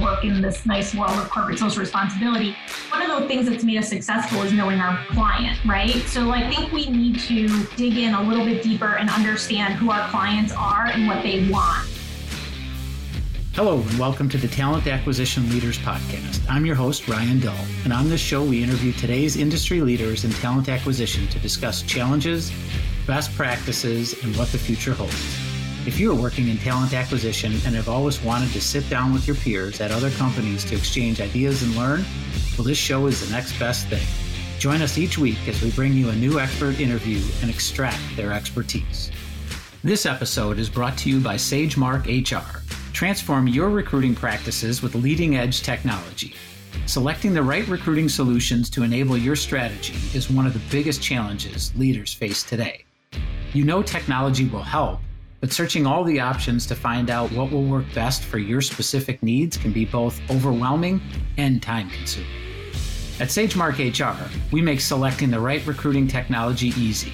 work in this nice world of corporate social responsibility. One of the things that's made us successful is knowing our client, right? So I think we need to dig in a little bit deeper and understand who our clients are and what they want. Hello, and welcome to the Talent Acquisition Leaders Podcast. I'm your host, Ryan Dull, and on this show, we interview today's industry leaders in talent acquisition to discuss challenges, best practices, and what the future holds. If you are working in talent acquisition and have always wanted to sit down with your peers at other companies to exchange ideas and learn, well, this show is the next best thing. Join us each week as we bring you a new expert interview and extract their expertise. This episode is brought to you by SageMark HR. Transform your recruiting practices with leading edge technology. Selecting the right recruiting solutions to enable your strategy is one of the biggest challenges leaders face today. You know technology will help but searching all the options to find out what will work best for your specific needs can be both overwhelming and time consuming. At SageMark HR, we make selecting the right recruiting technology easy.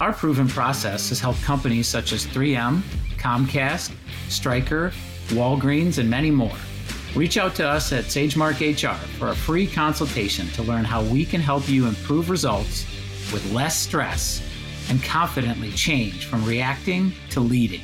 Our proven process has helped companies such as 3M, Comcast, Stryker, Walgreens, and many more. Reach out to us at SageMark HR for a free consultation to learn how we can help you improve results with less stress and confidently change from reacting to leading.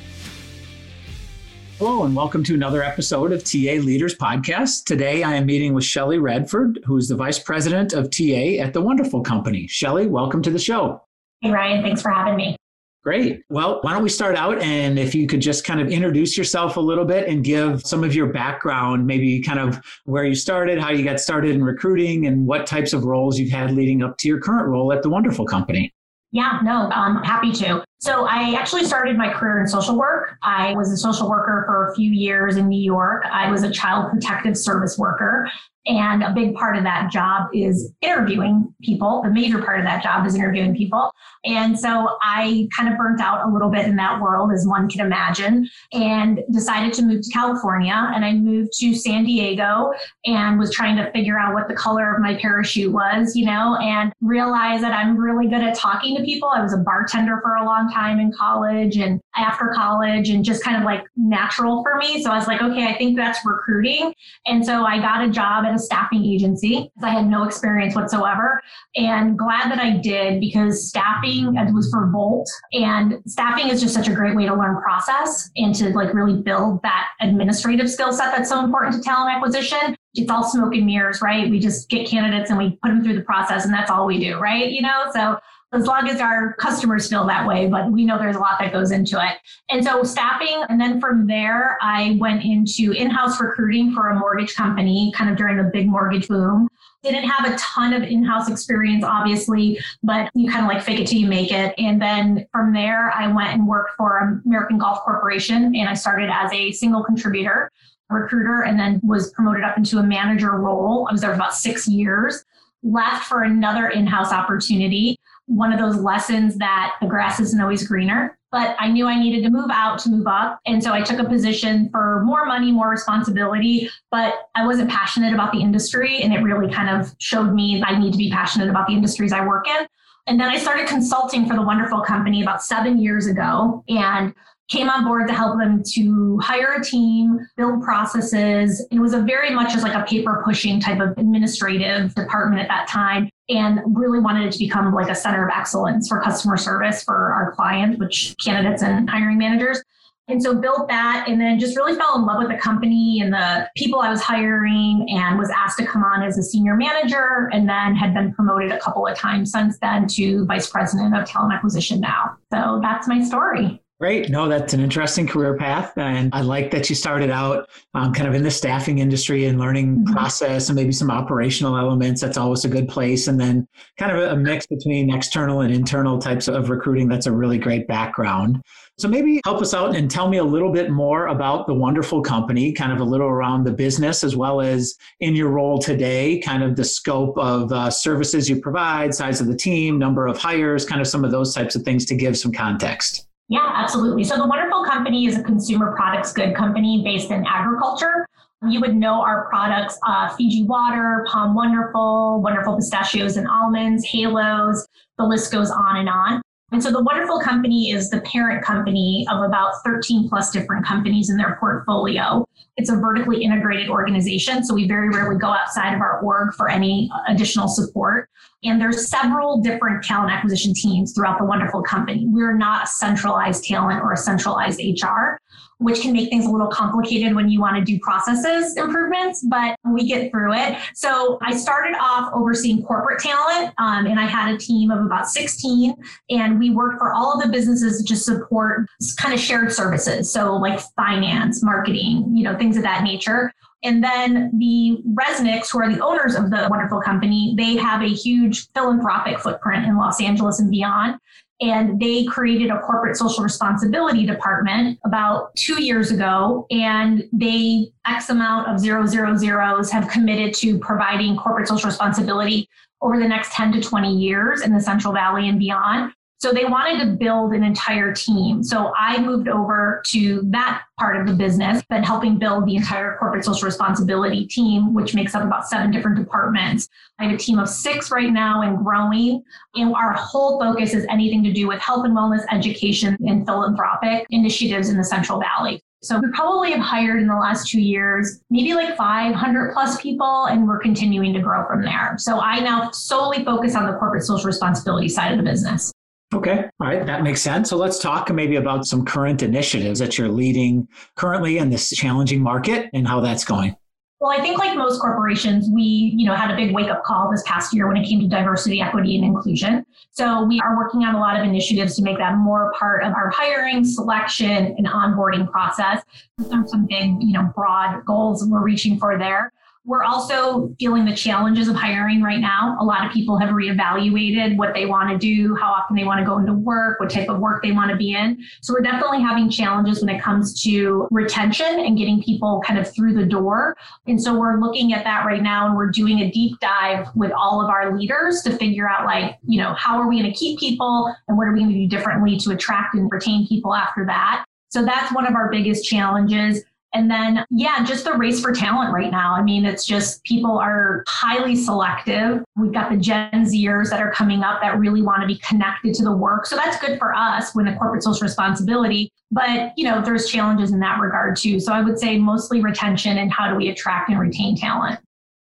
Hello, and welcome to another episode of TA Leaders Podcast. Today, I am meeting with Shelly Redford, who is the Vice President of TA at The Wonderful Company. Shelly, welcome to the show. Hey, Ryan. Thanks for having me. Great. Well, why don't we start out and if you could just kind of introduce yourself a little bit and give some of your background, maybe kind of where you started, how you got started in recruiting, and what types of roles you've had leading up to your current role at the Wonderful Company. Yeah, no, I'm happy to. So I actually started my career in social work. I was a social worker for a few years in New York. I was a child protective service worker. And a big part of that job is interviewing people. The major part of that job is interviewing people. And so I kind of burnt out a little bit in that world, as one can imagine, and decided to move to California. And I moved to San Diego and was trying to figure out what the color of my parachute was, you know, and realized that I'm really good at talking to people. I was a bartender for a long time in college and after college, and just kind of like natural for me. So I was like, okay, I think that's recruiting. And so I got a job at a staffing agency. Because I had no experience whatsoever and glad that I did because staffing was for Volt and staffing is just such a great way to learn process and to like really build that administrative skill set that's so important to talent acquisition. It's all smoke and mirrors, right? We just get candidates and we put them through the process and that's all we do, right? You know, so as long as our customers feel that way, but we know there's a lot that goes into it. And so staffing, and then from there, I went into in house recruiting for a mortgage company kind of during the big mortgage boom. Didn't have a ton of in house experience, obviously, but you kind of like fake it till you make it. And then from there, I went and worked for American Golf Corporation and I started as a single contributor recruiter and then was promoted up into a manager role. I was there for about six years, left for another in house opportunity one of those lessons that the grass isn't always greener. But I knew I needed to move out to move up. And so I took a position for more money, more responsibility, but I wasn't passionate about the industry. And it really kind of showed me that I need to be passionate about the industries I work in. And then I started consulting for the wonderful company about seven years ago. And came on board to help them to hire a team, build processes. It was a very much as like a paper pushing type of administrative department at that time and really wanted it to become like a center of excellence for customer service for our clients, which candidates and hiring managers. And so built that and then just really fell in love with the company and the people I was hiring and was asked to come on as a senior manager and then had been promoted a couple of times since then to vice president of talent acquisition now. So that's my story. Great. No, that's an interesting career path. And I like that you started out um, kind of in the staffing industry and learning mm-hmm. process and maybe some operational elements. That's always a good place. And then kind of a mix between external and internal types of recruiting. That's a really great background. So maybe help us out and tell me a little bit more about the wonderful company, kind of a little around the business, as well as in your role today, kind of the scope of uh, services you provide, size of the team, number of hires, kind of some of those types of things to give some context. Yeah, absolutely. So the Wonderful Company is a consumer products good company based in agriculture. You would know our products, uh, Fiji Water, POM Wonderful, Wonderful Pistachios and Almonds, Halos, the list goes on and on. And so the Wonderful Company is the parent company of about 13 plus different companies in their portfolio. It's a vertically integrated organization, so we very rarely go outside of our org for any additional support. And there's several different talent acquisition teams throughout the Wonderful Company. We're not a centralized talent or a centralized HR which can make things a little complicated when you want to do processes improvements, but we get through it. So I started off overseeing corporate talent, um, and I had a team of about 16, and we worked for all of the businesses to support kind of shared services. So like finance, marketing, you know, things of that nature. And then the Resnicks, who are the owners of the wonderful company, they have a huge philanthropic footprint in Los Angeles and beyond. And they created a corporate social responsibility department about two years ago. And they, X amount of zero zero zeros, have committed to providing corporate social responsibility over the next 10 to 20 years in the Central Valley and beyond. So they wanted to build an entire team. So I moved over to that part of the business, but helping build the entire corporate social responsibility team, which makes up about seven different departments. I have a team of six right now and growing. And our whole focus is anything to do with health and wellness, education, and philanthropic initiatives in the Central Valley. So we probably have hired in the last two years, maybe like 500 plus people, and we're continuing to grow from there. So I now solely focus on the corporate social responsibility side of the business. Okay. All right. That makes sense. So let's talk maybe about some current initiatives that you're leading currently in this challenging market and how that's going. Well, I think like most corporations, we, you know, had a big wake up call this past year when it came to diversity, equity, and inclusion. So we are working on a lot of initiatives to make that more part of our hiring, selection, and onboarding process. There's some big, you know, broad goals we're reaching for there. We're also feeling the challenges of hiring right now. A lot of people have reevaluated what they want to do, how often they want to go into work, what type of work they want to be in. So we're definitely having challenges when it comes to retention and getting people kind of through the door. And so we're looking at that right now and we're doing a deep dive with all of our leaders to figure out like, you know, how are we going to keep people and what are we going to do differently to attract and retain people after that. So that's one of our biggest challenges. And then, yeah, just the race for talent right now. I mean, it's just people are highly selective. We've got the Gen Zers that are coming up that really want to be connected to the work. So that's good for us when the corporate social responsibility. But, you know, there's challenges in that regard too. So I would say mostly retention and how do we attract and retain talent.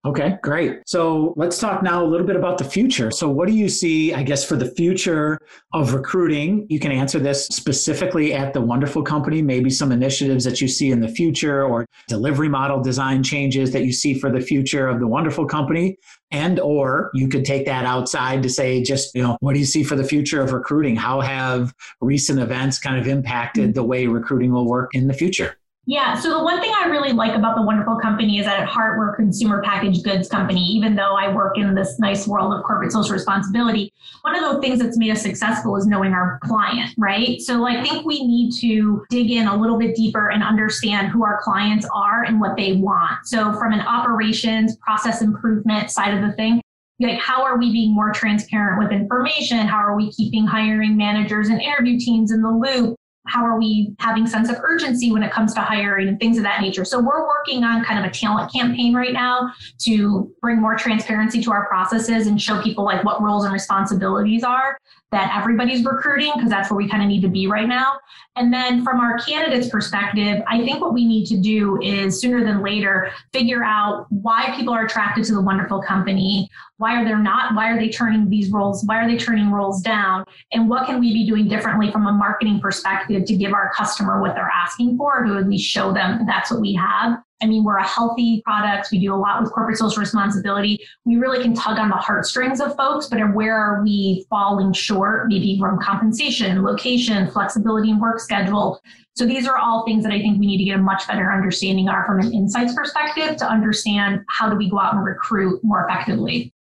Okay, great. So let's talk now a little bit about the future. So, what do you see, I guess, for the future of recruiting? You can answer this specifically at the wonderful company, maybe some initiatives that you see in the future or delivery model design changes that you see for the future of the wonderful company. And or you could take that outside to say, just, you know, what do you see for the future of recruiting? How have recent events kind of impacted the way recruiting will work in the future? Yeah. So the one thing I really like about the wonderful company is that at heart we're a consumer packaged goods company. Even though I work in this nice world of corporate social responsibility, one of the things that's made us successful is knowing our client, right? So I think we need to dig in a little bit deeper and understand who our clients are and what they want. So from an operations process improvement side of the thing, like how are we being more transparent with information how are we keeping hiring managers and interview teams in the loop how are we having sense of urgency when it comes to hiring and things of that nature. So we're working on kind of a talent campaign right now to bring more transparency to our processes and show people like what roles and responsibilities are that mm-hmm. everybody's recruiting because that's where we kind of need to be right now. And then from our candidates perspective i think what we need to do is sooner than later figure out why people are attracted to the wonderful company why are they not why are they turning these roles why are they turning roles down and what can we be doing differently from a marketing perspective to give our customer what they're asking for to at least show them that's what we have I mean, we're a healthy product. We do a lot with corporate social responsibility. We really can tug on the heartstrings of folks, but where are we falling short, maybe from compensation, location, flexibility and work schedule? So these are all things that I think we need to get a much better understanding of from an insights perspective to understand how do we go out and recruit more effectively.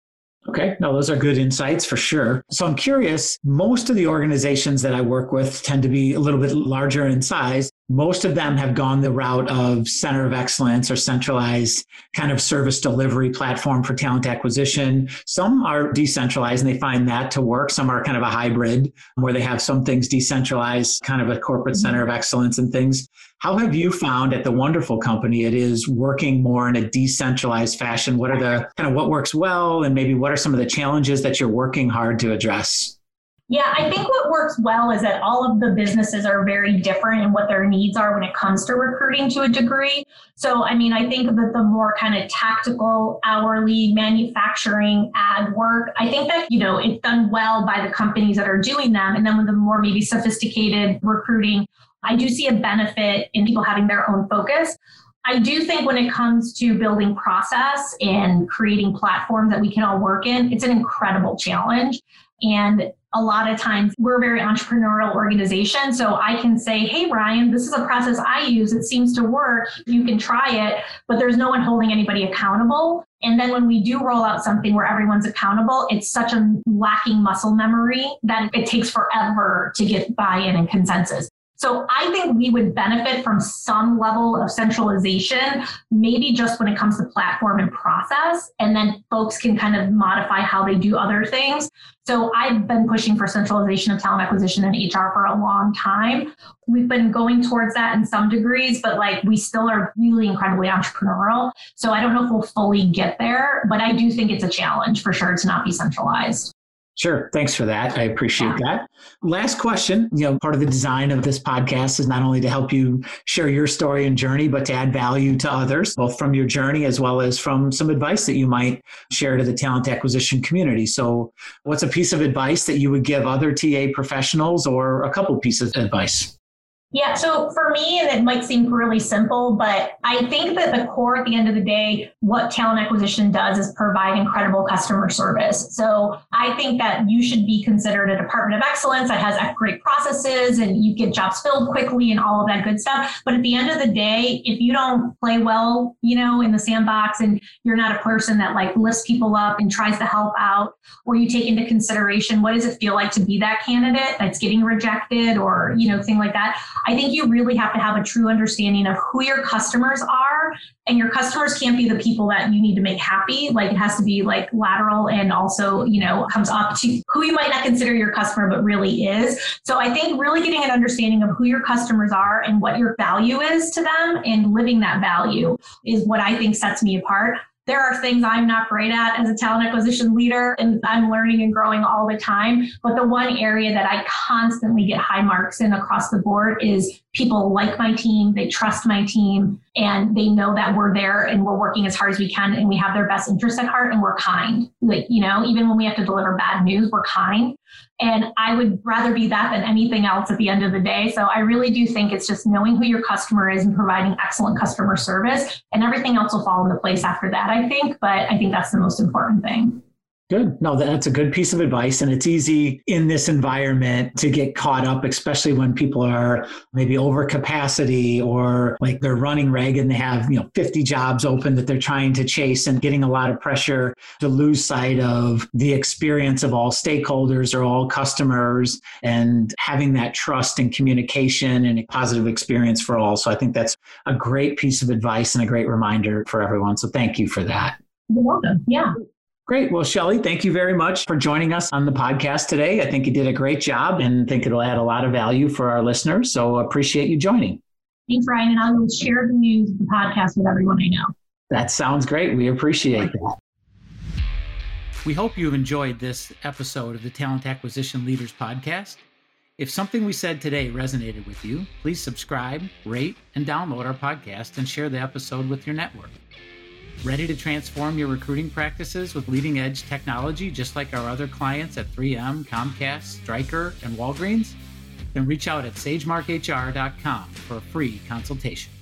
Okay, no, those are good insights for sure. So I'm curious, most of the organizations that I work with tend to be a little bit larger in size. Most of them have gone the route of center of excellence or centralized kind of service delivery platform for talent acquisition. Some are decentralized and they find that to work. Some are kind of a hybrid where they have some things decentralized, kind of a corporate center of excellence and things. How have you found at the wonderful company it is working more in a decentralized fashion? What are the kind of what works well and maybe what are some of the challenges that you're working hard to address? Yeah, I think what works well is that all of the businesses are very different in what their needs are when it comes to recruiting to a degree. So, I mean, I think that the more kind of tactical, hourly, manufacturing, ad work, I think that, you know, it's done well by the companies that are doing them. And then with the more maybe sophisticated recruiting, I do see a benefit in people having their own focus. I do think when it comes to building process and creating platforms that we can all work in, it's an incredible challenge. And a lot of times we're a very entrepreneurial organization. So I can say, hey, Ryan, this is a process I use. It seems to work. You can try it, but there's no one holding anybody accountable. And then when we do roll out something where everyone's accountable, it's such a lacking muscle memory that it takes forever to get buy in and consensus. So I think we would benefit from some level of centralization, maybe just when it comes to platform and process, and then folks can kind of modify how they do other things. So I've been pushing for centralization of talent acquisition and HR for a long time. We've been going towards that in some degrees, but like we still are really incredibly entrepreneurial. So I don't know if we'll fully get there, but I do think it's a challenge for sure to not be centralized. Sure. Thanks for that. I appreciate that. Last question. You know, part of the design of this podcast is not only to help you share your story and journey, but to add value to others, both from your journey as well as from some advice that you might share to the talent acquisition community. So, what's a piece of advice that you would give other TA professionals or a couple pieces of advice? Yeah, so for me, and it might seem really simple, but I think that the core at the end of the day, what talent acquisition does is provide incredible customer service. So I think that you should be considered a department of excellence that has great processes and you get jobs filled quickly and all of that good stuff. But at the end of the day, if you don't play well, you know, in the sandbox and you're not a person that like lifts people up and tries to help out, or you take into consideration what does it feel like to be that candidate that's getting rejected or, you know, thing like that I think you really have to have a true understanding of who your customers are. And your customers can't be the people that you need to make happy. Like it has to be like lateral and also, you know, comes up to who you might not consider your customer, but really is. So I think really getting an understanding of who your customers are and what your value is to them and living that value is what I think sets me apart there are things I'm not great at as a talent acquisition leader, and I'm learning and growing all the time. But the one area that I constantly get high marks in across the board is people like my team, they trust my team, and they know that we're there and we're working as hard as we can and we have their best interests at heart and we're kind. Like, you know, even when we have to deliver bad news, we're kind. And I would rather be that than anything else at the end of the day. So I really do think it's just knowing who your customer is and providing excellent customer service, and everything else will fall into place after that, I think. But I think that's the most important thing. Good. No, that's a good piece of advice. And it's easy in this environment to get caught up, especially when people are maybe over capacity or like they're running reg and they have, you know, 50 jobs open that they're trying to chase and getting a lot of pressure to lose sight of the experience of all stakeholders or all customers and having that trust and communication and a positive experience for all. So I think that's a great piece of advice and a great reminder for everyone. So thank you for that. You're welcome. Yeah. Great. Well, Shelly, thank you very much for joining us on the podcast today. I think you did a great job and think it'll add a lot of value for our listeners. So appreciate you joining. Thanks, Ryan. And I will share the news of the podcast with everyone I know. That sounds great. We appreciate that. We hope you've enjoyed this episode of the Talent Acquisition Leaders Podcast. If something we said today resonated with you, please subscribe, rate, and download our podcast and share the episode with your network. Ready to transform your recruiting practices with leading edge technology, just like our other clients at 3M, Comcast, Stryker, and Walgreens? Then reach out at sagemarkhr.com for a free consultation.